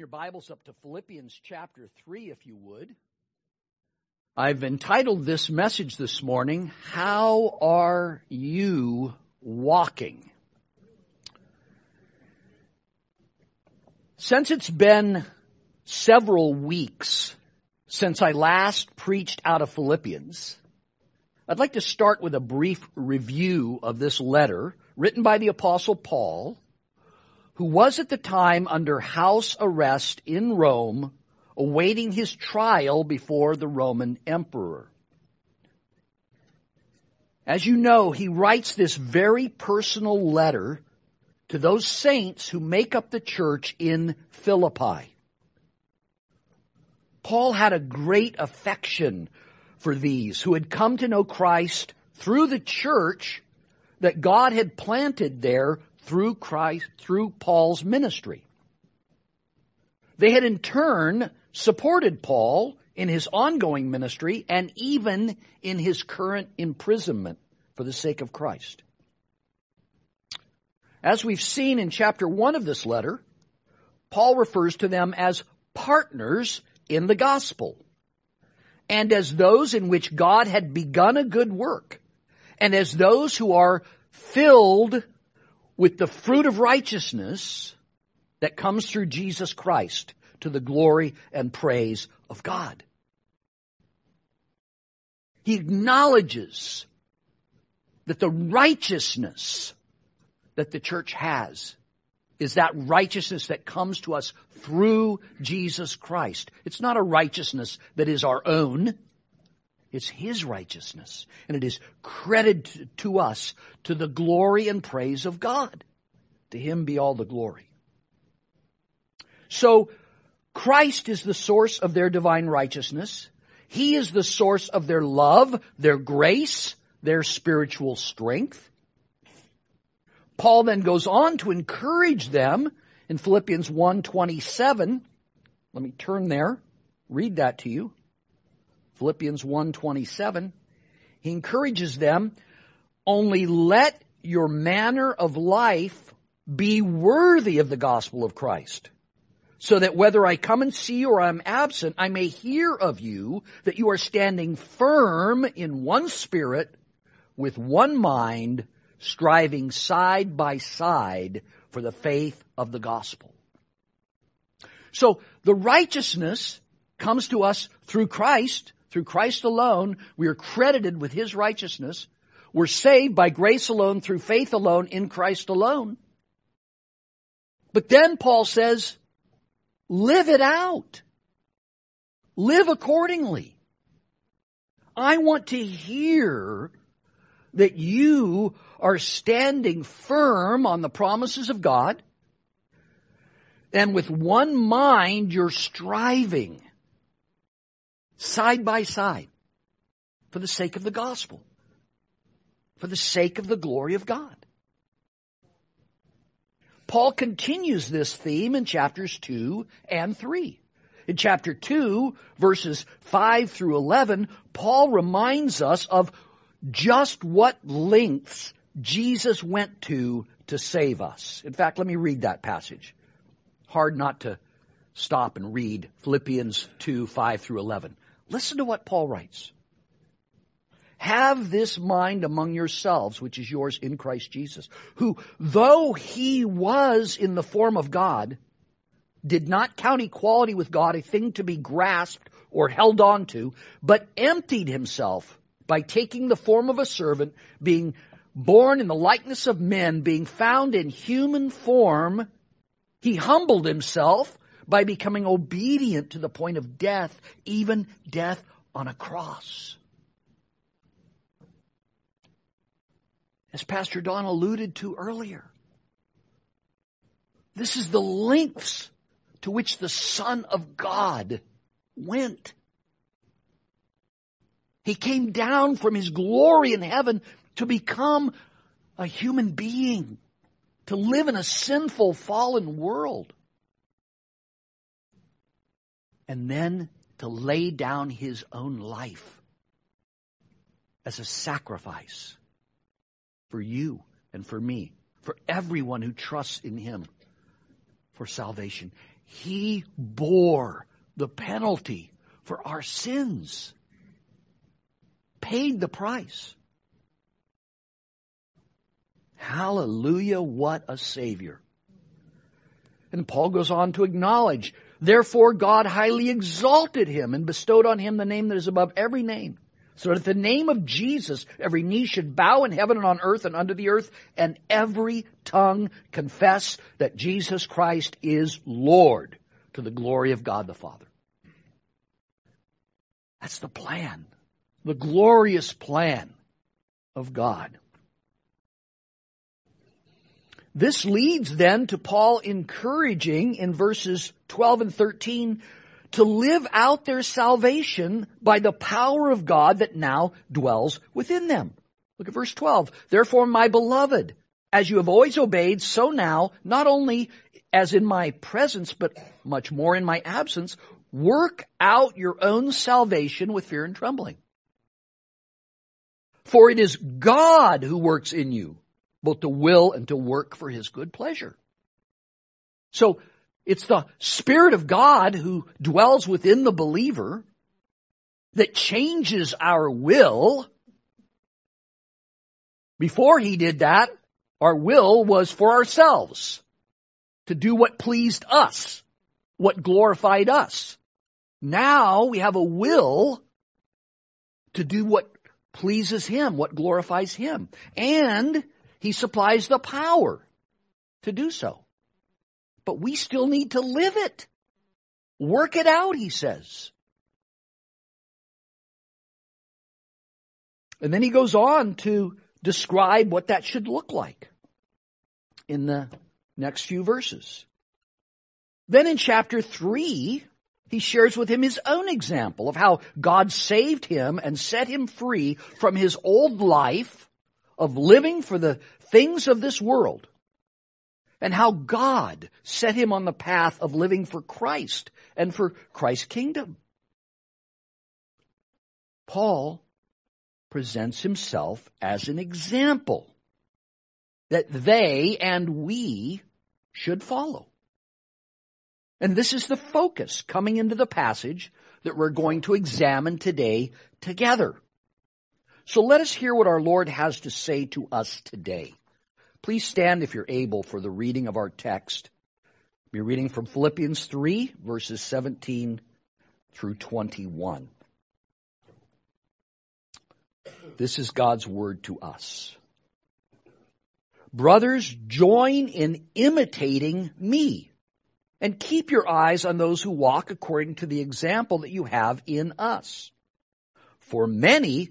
your Bibles up to Philippians chapter 3, if you would. I've entitled this message this morning, How Are You Walking? Since it's been several weeks since I last preached out of Philippians, I'd like to start with a brief review of this letter written by the apostle Paul who was at the time under house arrest in Rome, awaiting his trial before the Roman emperor. As you know, he writes this very personal letter to those saints who make up the church in Philippi. Paul had a great affection for these who had come to know Christ through the church that God had planted there through Christ, through Paul's ministry. They had in turn supported Paul in his ongoing ministry and even in his current imprisonment for the sake of Christ. As we've seen in chapter one of this letter, Paul refers to them as partners in the gospel and as those in which God had begun a good work and as those who are filled with the fruit of righteousness that comes through Jesus Christ to the glory and praise of God. He acknowledges that the righteousness that the church has is that righteousness that comes to us through Jesus Christ. It's not a righteousness that is our own. It's His righteousness. And it is credited to us to the glory and praise of God. To Him be all the glory. So, Christ is the source of their divine righteousness. He is the source of their love, their grace, their spiritual strength. Paul then goes on to encourage them in Philippians 1:27. Let me turn there, read that to you. Philippians 1:27, he encourages them, only let your manner of life be worthy of the gospel of Christ, so that whether I come and see you or I'm absent, I may hear of you that you are standing firm in one spirit, with one mind, striving side by side for the faith of the gospel. So the righteousness comes to us through Christ, through Christ alone, we are credited with His righteousness. We're saved by grace alone, through faith alone, in Christ alone. But then Paul says, live it out. Live accordingly. I want to hear that you are standing firm on the promises of God and with one mind you're striving side by side for the sake of the gospel, for the sake of the glory of God. Paul continues this theme in chapters 2 and 3. In chapter 2, verses 5 through 11, Paul reminds us of just what lengths Jesus went to to save us. In fact, let me read that passage. Hard not to stop and read Philippians 2, 5 through 11. Listen to what Paul writes. Have this mind among yourselves, which is yours in Christ Jesus, who, though he was in the form of God, did not count equality with God a thing to be grasped or held on to, but emptied himself by taking the form of a servant, being born in the likeness of men, being found in human form, he humbled himself by becoming obedient to the point of death, even death on a cross. As Pastor Don alluded to earlier, this is the lengths to which the Son of God went. He came down from his glory in heaven to become a human being, to live in a sinful, fallen world and then to lay down his own life as a sacrifice for you and for me, for everyone who trusts in him for salvation. He bore the penalty for our sins. Paid the price. Hallelujah, what a Savior. And Paul goes on to acknowledge, therefore God highly exalted him and bestowed on him the name that is above every name. So that the name of Jesus, every knee should bow in heaven and on earth and under the earth, and every tongue confess that Jesus Christ is Lord to the glory of God the Father. That's the plan. The glorious plan of God. This leads then to Paul encouraging in verses 12 and 13 to live out their salvation by the power of God that now dwells within them. Look at verse 12. Therefore, my beloved, as you have always obeyed, so now, not only as in my presence, but much more in my absence, work out your own salvation with fear and trembling. For it is God who works in you both to will and to work for his good pleasure. So it's the Spirit of God who dwells within the believer that changes our will. Before he did that, our will was for ourselves, to do what pleased us, what glorified us. Now we have a will to do what pleases him, what glorifies him. And he supplies the power to do so. But we still need to live it. Work it out, he says. And then he goes on to describe what that should look like in the next few verses. Then in chapter 3, he shares with him his own example of how God saved him and set him free from his old life of living for the things of this world and how God set him on the path of living for Christ and for Christ's kingdom. Paul presents himself as an example that they and we should follow. And this is the focus coming into the passage that we're going to examine today together. So let us hear what our Lord has to say to us today. Please stand if you're able for the reading of our text. We're reading from Philippians 3, verses 17 through 21. This is God's word to us. Brothers, join in imitating me and keep your eyes on those who walk according to the example that you have in us. For many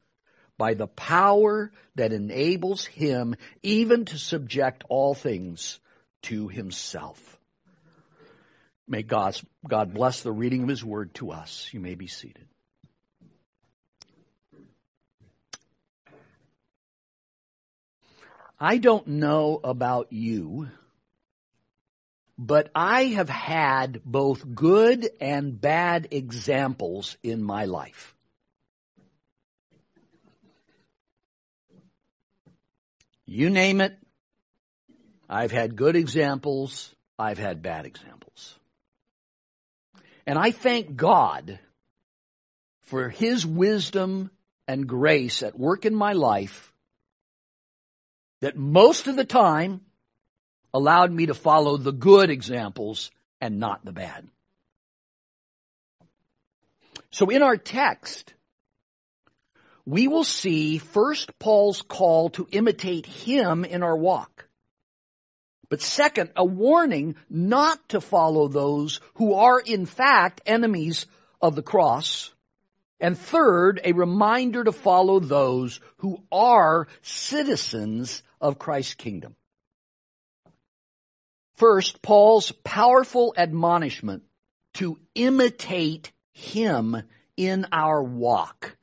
by the power that enables him even to subject all things to himself. May God's, God bless the reading of his word to us. You may be seated. I don't know about you, but I have had both good and bad examples in my life. You name it. I've had good examples. I've had bad examples. And I thank God for His wisdom and grace at work in my life that most of the time allowed me to follow the good examples and not the bad. So in our text, we will see first Paul's call to imitate him in our walk. But second, a warning not to follow those who are in fact enemies of the cross. And third, a reminder to follow those who are citizens of Christ's kingdom. First, Paul's powerful admonishment to imitate him in our walk.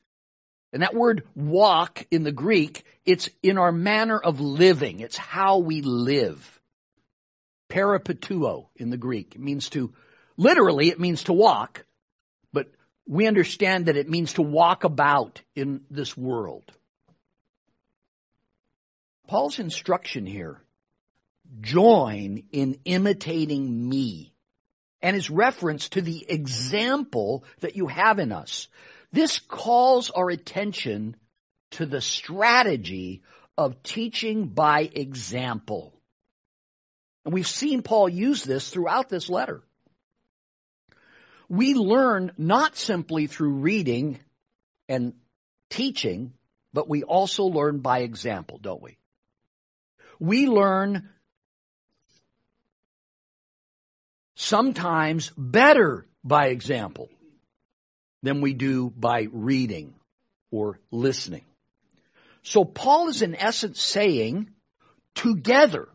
And that word walk in the Greek, it's in our manner of living. It's how we live. Peripateo in the Greek. It means to, literally it means to walk, but we understand that it means to walk about in this world. Paul's instruction here, join in imitating me, and his reference to the example that you have in us. This calls our attention to the strategy of teaching by example. And we've seen Paul use this throughout this letter. We learn not simply through reading and teaching, but we also learn by example, don't we? We learn sometimes better by example than we do by reading or listening. So Paul is in essence saying, together,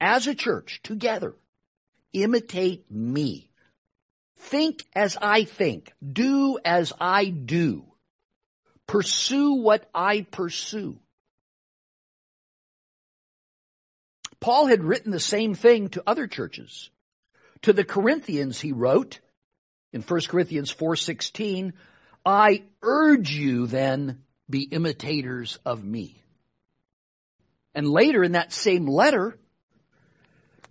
as a church, together, imitate me. Think as I think. Do as I do. Pursue what I pursue. Paul had written the same thing to other churches. To the Corinthians he wrote in 1 Corinthians 4:16, I urge you then be imitators of me. And later in that same letter,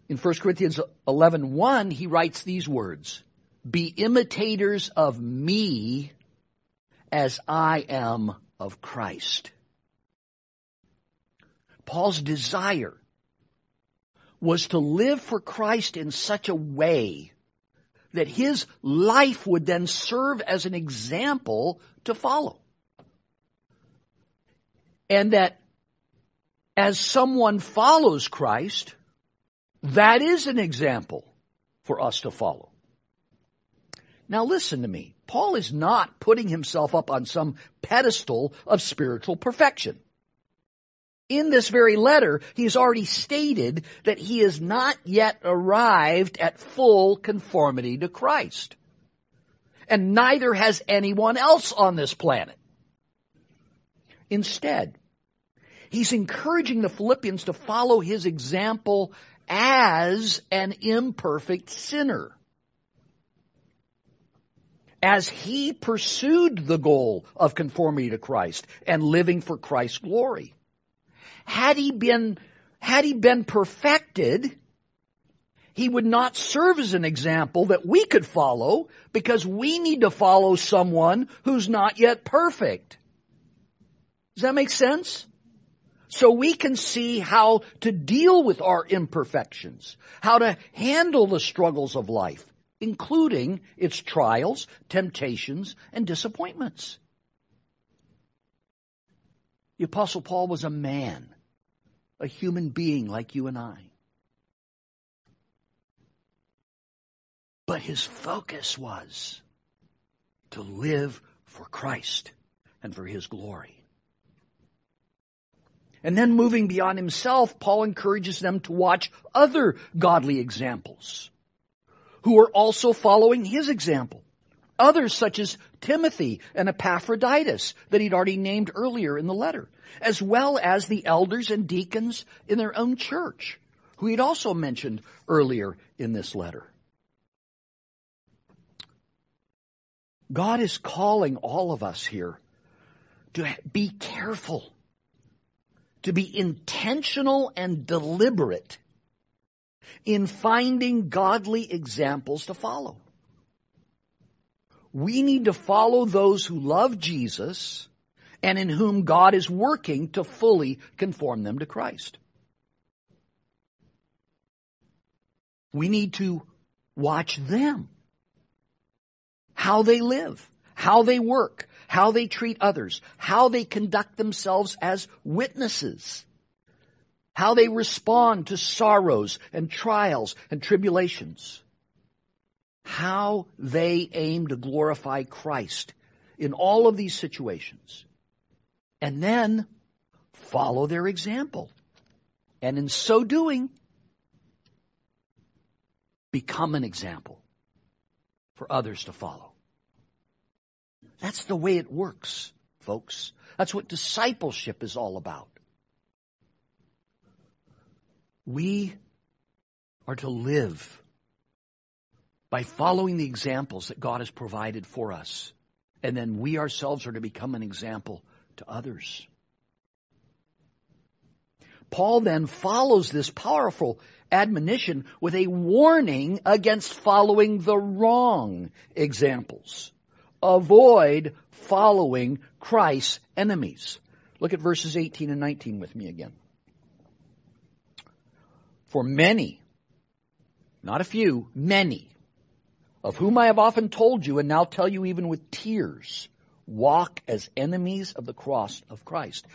in 1 Corinthians 11:1, he writes these words, be imitators of me as I am of Christ. Paul's desire was to live for Christ in such a way that his life would then serve as an example to follow. And that as someone follows Christ, that is an example for us to follow. Now listen to me. Paul is not putting himself up on some pedestal of spiritual perfection. In this very letter, he has already stated that he has not yet arrived at full conformity to Christ. And neither has anyone else on this planet. Instead, he's encouraging the Philippians to follow his example as an imperfect sinner as he pursued the goal of conformity to Christ and living for Christ's glory. Had he been, had he been perfected, he would not serve as an example that we could follow because we need to follow someone who's not yet perfect. Does that make sense? So we can see how to deal with our imperfections, how to handle the struggles of life, including its trials, temptations, and disappointments. The apostle Paul was a man, a human being like you and I. But his focus was to live for Christ and for his glory. And then moving beyond himself, Paul encourages them to watch other godly examples who are also following his example. Others such as Timothy and Epaphroditus that he'd already named earlier in the letter, as well as the elders and deacons in their own church, who he'd also mentioned earlier in this letter. God is calling all of us here to be careful, to be intentional and deliberate in finding godly examples to follow. We need to follow those who love Jesus and in whom God is working to fully conform them to Christ. We need to watch them. How they live, how they work, how they treat others, how they conduct themselves as witnesses how they respond to sorrows and trials and tribulations, how they aim to glorify Christ in all of these situations, and then follow their example. And in so doing, become an example for others to follow. That's the way it works, folks. That's what discipleship is all about. We are to live by following the examples that God has provided for us. And then we ourselves are to become an example to others. Paul then follows this powerful admonition with a warning against following the wrong examples. Avoid following Christ's enemies. Look at verses 18 and 19 with me again. For many, not a few, many, of whom I have often told you and now tell you even with tears, walk as enemies of the cross of Christ.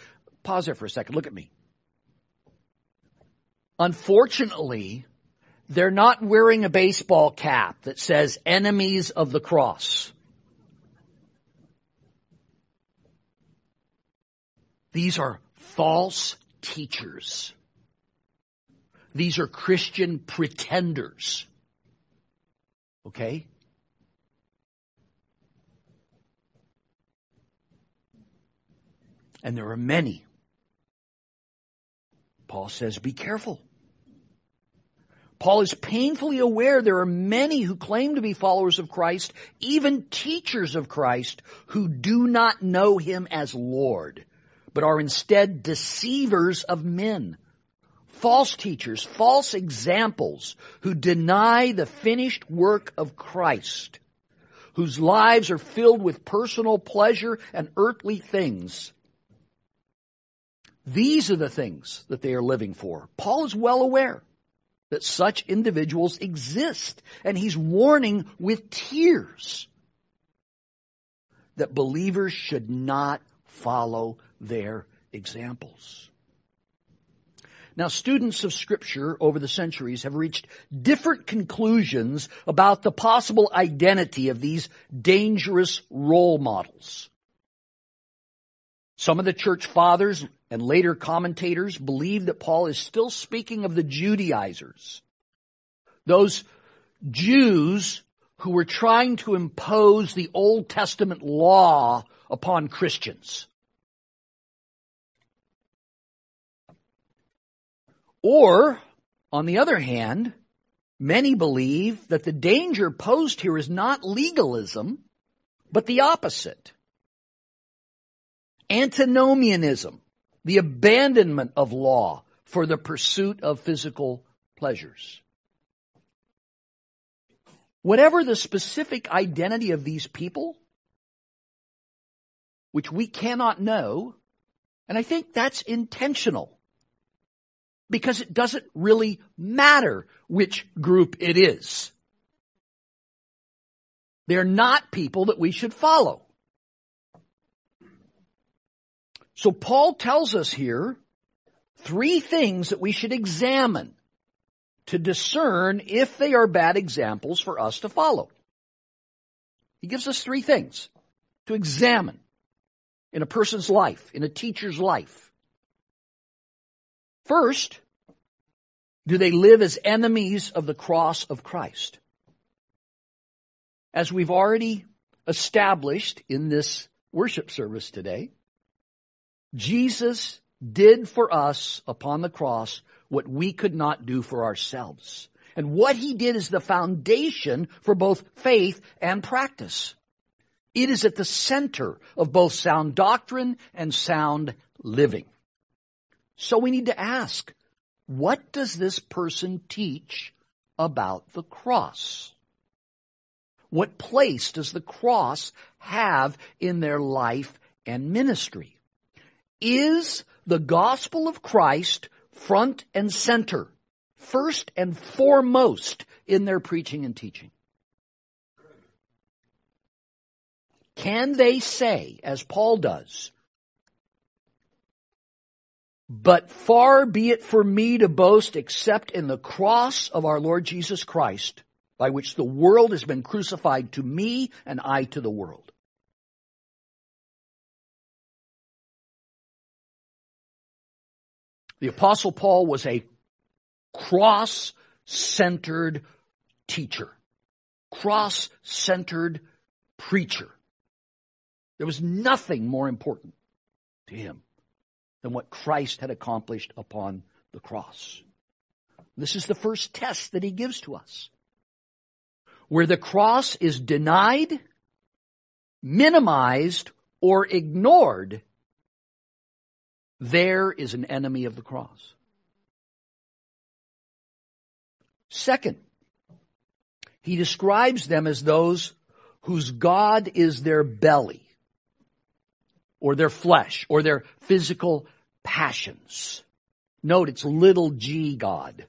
Pause there for a second. Look at me. Unfortunately, they're not wearing a baseball cap that says enemies of the cross. These are false teachers. These are Christian pretenders. Okay? And there are many. Paul says, be careful. Paul is painfully aware there are many who claim to be followers of Christ, even teachers of Christ, who do not know him as Lord, but are instead deceivers of men. False teachers, false examples who deny the finished work of Christ, whose lives are filled with personal pleasure and earthly things. These are the things that they are living for. Paul is well aware that such individuals exist. And he's warning with tears that believers should not follow their examples. Now, students of scripture over the centuries have reached different conclusions about the possible identity of these dangerous role models. Some of the church fathers and later commentators believe that Paul is still speaking of the Judaizers. Those Jews who were trying to impose the Old Testament law upon Christians. Or, on the other hand, many believe that the danger posed here is not legalism, but the opposite antinomianism, the abandonment of law for the pursuit of physical pleasures. Whatever the specific identity of these people, which we cannot know, and I think that's intentional because it doesn't really matter which group it is. They're not people that we should follow. So Paul tells us here three things that we should examine to discern if they are bad examples for us to follow. He gives us three things to examine in a person's life, in a teacher's life. First, do they live as enemies of the cross of Christ? As we've already established in this worship service today, Jesus did for us upon the cross what we could not do for ourselves. And what he did is the foundation for both faith and practice. It is at the center of both sound doctrine and sound living. So we need to ask, what does this person teach about the cross? What place does the cross have in their life and ministry? is the gospel of Christ front and center, first and foremost in their preaching and teaching? Can they say, as Paul does, but far be it for me to boast except in the cross of our Lord Jesus Christ, by which the world has been crucified to me and I to the world. The apostle Paul was a cross-centered teacher. cross-centered preacher. There was nothing more important to him than what Christ had accomplished upon the cross. This is the first test that he gives to us. Where the cross is denied, minimized, or ignored, there is an enemy of the cross. Second, he describes them as those whose God is their belly, or their flesh, or their physical passions. Note it's little g God.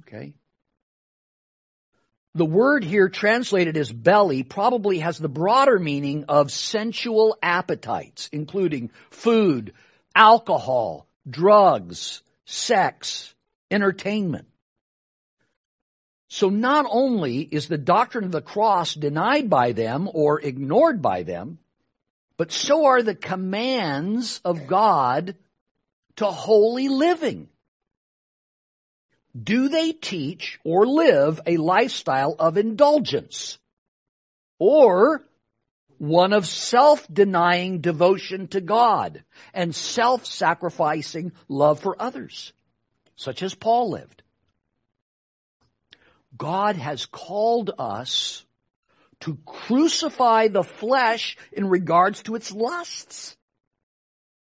Okay? The word here translated as belly probably has the broader meaning of sensual appetites, including food, alcohol, drugs, sex, entertainment. So not only is the doctrine of the cross denied by them or ignored by them, but so are the commands of God to holy living. Do they teach or live a lifestyle of indulgence? Or one of self-denying devotion to God and self-sacrificing love for others, such as Paul lived. God has called us to crucify the flesh in regards to its lusts.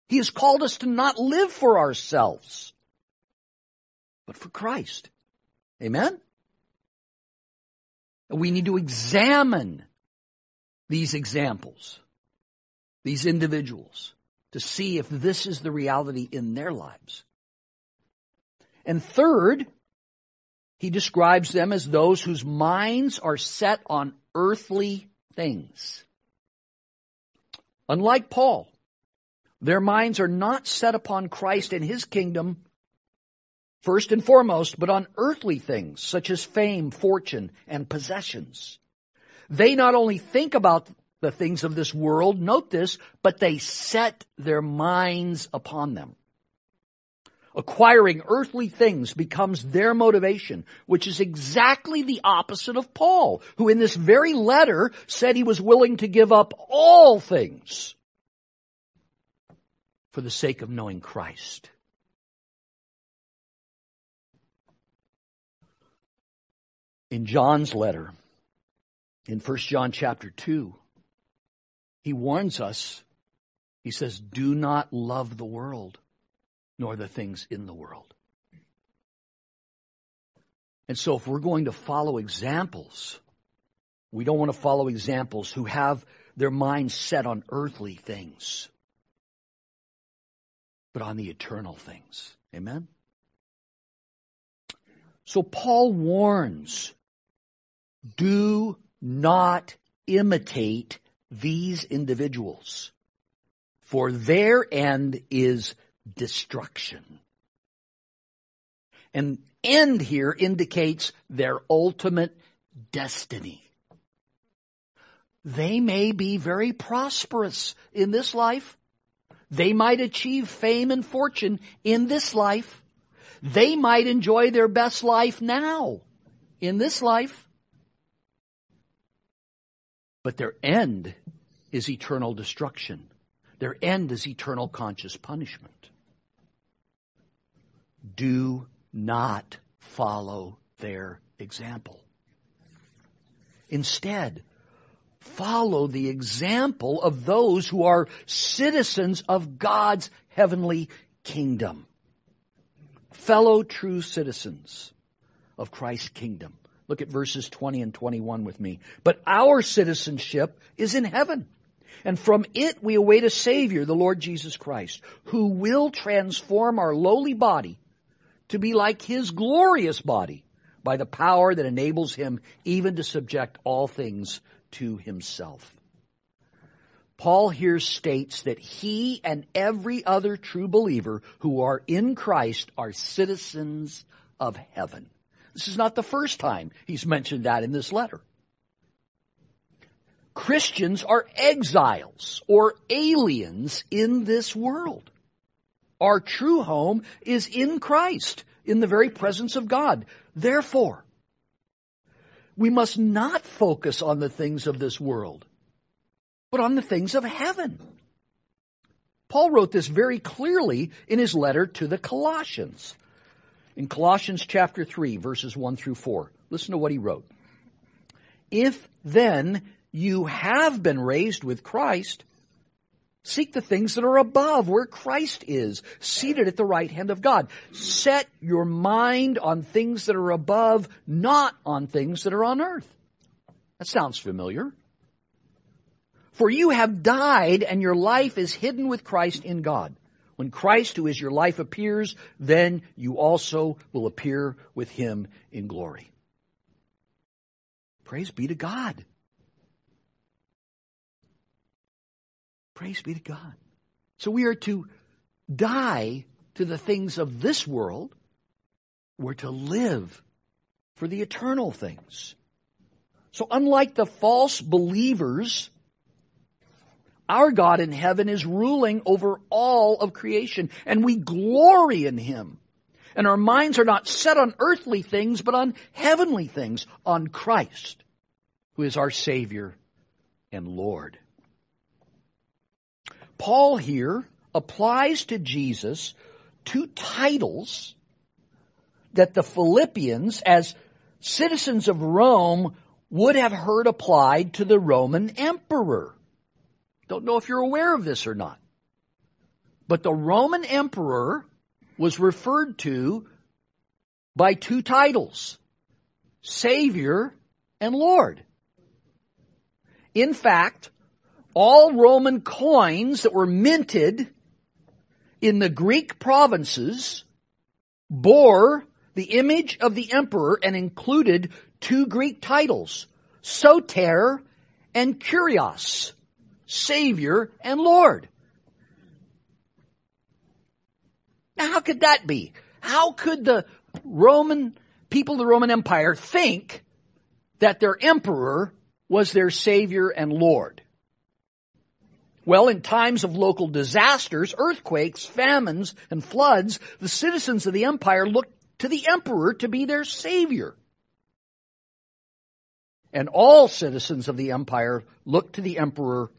He has called us to not live for ourselves, but for Christ. Amen? We need to examine these examples, these individuals, to see if this is the reality in their lives. And third, he describes them as those whose minds are set on earthly things. Unlike Paul, their minds are not set upon Christ and his kingdom first and foremost, but on earthly things such as fame, fortune, and possessions. They not only think about the things of this world, note this, but they set their minds upon them. Acquiring earthly things becomes their motivation, which is exactly the opposite of Paul, who in this very letter said he was willing to give up all things for the sake of knowing Christ. In John's letter, in 1 John chapter 2, he warns us, he says, do not love the world nor the things in the world. And so if we're going to follow examples, we don't want to follow examples who have their minds set on earthly things, but on the eternal things. Amen? So Paul warns, do not imitate these individuals, for their end is destruction. And end here indicates their ultimate destiny. They may be very prosperous in this life. They might achieve fame and fortune in this life. They might enjoy their best life now in this life. But their end is eternal destruction. Their end is eternal conscious punishment do not follow their example. Instead, follow the example of those who are citizens of God's heavenly kingdom. Fellow true citizens of Christ's kingdom. Look at verses 20 and 21 with me. But our citizenship is in heaven. And from it we await a Savior, the Lord Jesus Christ, who will transform our lowly body to be like his glorious body by the power that enables him even to subject all things to himself. Paul here states that he and every other true believer who are in Christ are citizens of heaven. This is not the first time he's mentioned that in this letter. Christians are exiles or aliens in this world. Our true home is in Christ, in the very presence of God. Therefore, we must not focus on the things of this world, but on the things of heaven. Paul wrote this very clearly in his letter to the Colossians. In Colossians chapter 3, verses 1 through 4. Listen to what he wrote. If then you have been raised with Christ, Seek the things that are above, where Christ is, seated at the right hand of God. Set your mind on things that are above, not on things that are on earth. That sounds familiar. For you have died and your life is hidden with Christ in God. When Christ, who is your life, appears, then you also will appear with him in glory. Praise be to God. Praise be to God. So we are to die to the things of this world. We're to live for the eternal things. So unlike the false believers, our God in heaven is ruling over all of creation and we glory in Him. And our minds are not set on earthly things, but on heavenly things, on Christ, who is our Savior and Lord. Paul here applies to Jesus two titles that the Philippians, as citizens of Rome, would have heard applied to the Roman emperor. Don't know if you're aware of this or not. But the Roman emperor was referred to by two titles, Savior and Lord. In fact, all Roman coins that were minted in the Greek provinces bore the image of the emperor and included two Greek titles, Soter and Kyrios, Savior and Lord. Now how could that be? How could the Roman people of the Roman Empire think that their emperor was their Savior and Lord? Well, in times of local disasters, earthquakes, famines, and floods, the citizens of the empire looked to the emperor to be their savior. And all citizens of the empire looked to the emperor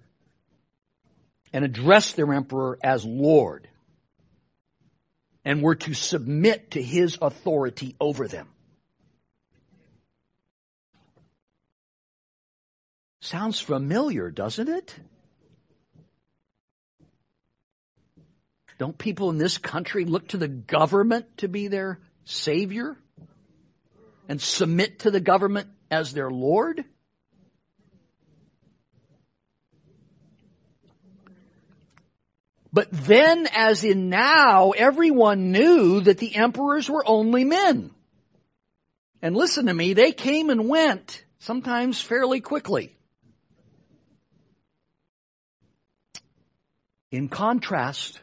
and addressed their emperor as Lord and were to submit to his authority over them. Sounds familiar, doesn't it? Don't people in this country look to the government to be their savior and submit to the government as their Lord? But then, as in now, everyone knew that the emperors were only men. And listen to me, they came and went, sometimes fairly quickly. In contrast,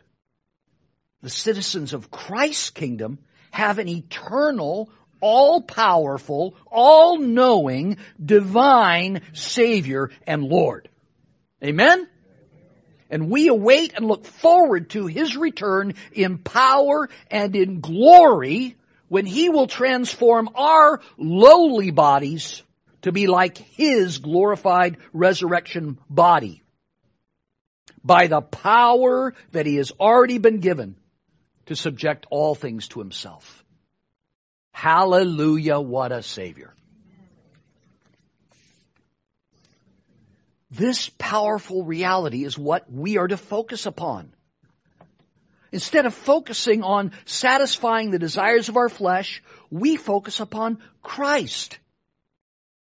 the citizens of Christ's kingdom have an eternal, all-powerful, all-knowing, divine Savior and Lord. Amen? And we await and look forward to His return in power and in glory when He will transform our lowly bodies to be like His glorified resurrection body by the power that He has already been given to subject all things to himself. Hallelujah, what a Savior. This powerful reality is what we are to focus upon. Instead of focusing on satisfying the desires of our flesh, we focus upon Christ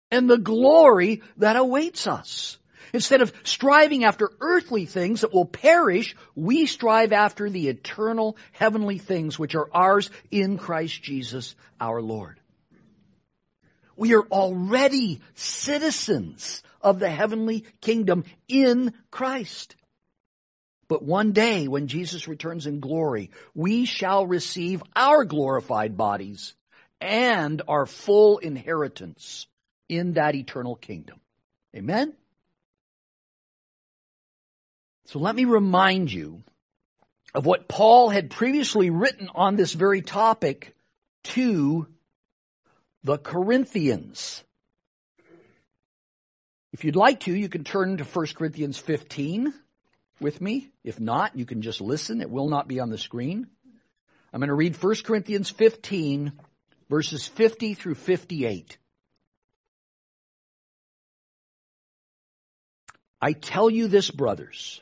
and the glory that awaits us. Instead of striving after earthly things that will perish, we strive after the eternal heavenly things which are ours in Christ Jesus our Lord. We are already citizens of the heavenly kingdom in Christ. But one day when Jesus returns in glory, we shall receive our glorified bodies and our full inheritance in that eternal kingdom. Amen? So let me remind you of what Paul had previously written on this very topic to the Corinthians. If you'd like to, you can turn to 1 Corinthians 15 with me. If not, you can just listen. It will not be on the screen. I'm going to read 1 Corinthians 15, verses 50 through 58. I tell you this, brothers.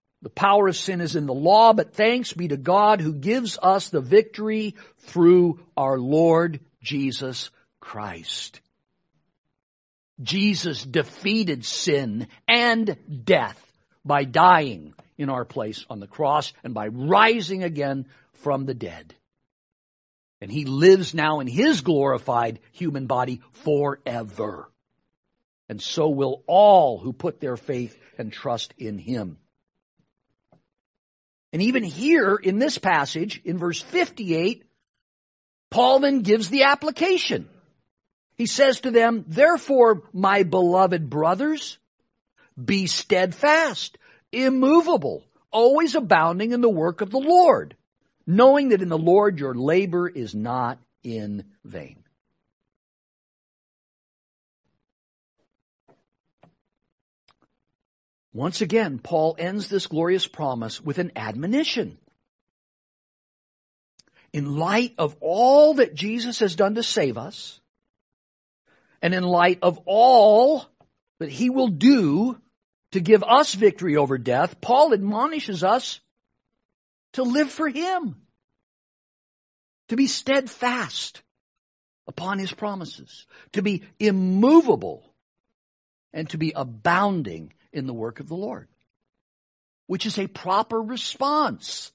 The power of sin is in the law, but thanks be to God who gives us the victory through our Lord Jesus Christ. Jesus defeated sin and death by dying in our place on the cross and by rising again from the dead. And he lives now in his glorified human body forever. And so will all who put their faith and trust in him. And even here in this passage, in verse 58, Paul then gives the application. He says to them, therefore, my beloved brothers, be steadfast, immovable, always abounding in the work of the Lord, knowing that in the Lord your labor is not in vain. Once again, Paul ends this glorious promise with an admonition. In light of all that Jesus has done to save us, and in light of all that he will do to give us victory over death, Paul admonishes us to live for him, to be steadfast upon his promises, to be immovable, and to be abounding in the work of the Lord, which is a proper response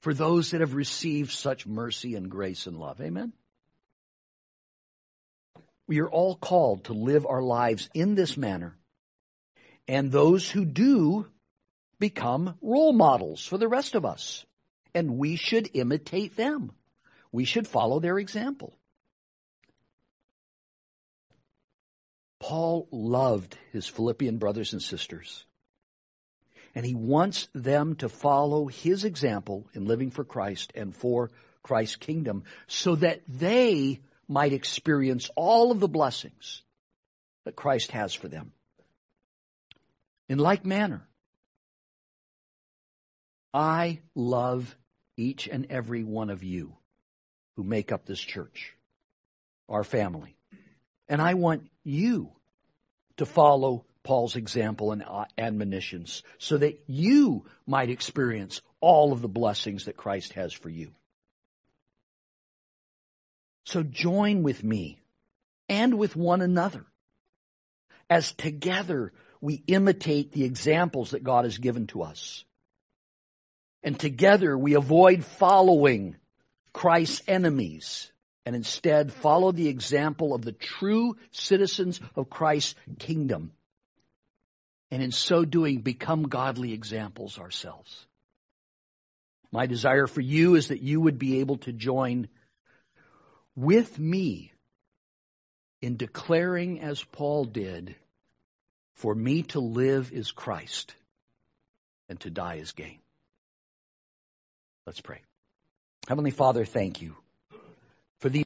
for those that have received such mercy and grace and love. Amen? We are all called to live our lives in this manner, and those who do become role models for the rest of us, and we should imitate them. We should follow their example. Paul loved his Philippian brothers and sisters. And he wants them to follow his example in living for Christ and for Christ's kingdom so that they might experience all of the blessings that Christ has for them. In like manner, I love each and every one of you who make up this church, our family. And I want you to follow Paul's example and uh, admonitions so that you might experience all of the blessings that Christ has for you. So join with me and with one another as together we imitate the examples that God has given to us. And together we avoid following Christ's enemies and instead follow the example of the true citizens of Christ's kingdom. And in so doing, become godly examples ourselves. My desire for you is that you would be able to join with me in declaring, as Paul did, for me to live is Christ and to die is gain. Let's pray. Heavenly Father, thank you for these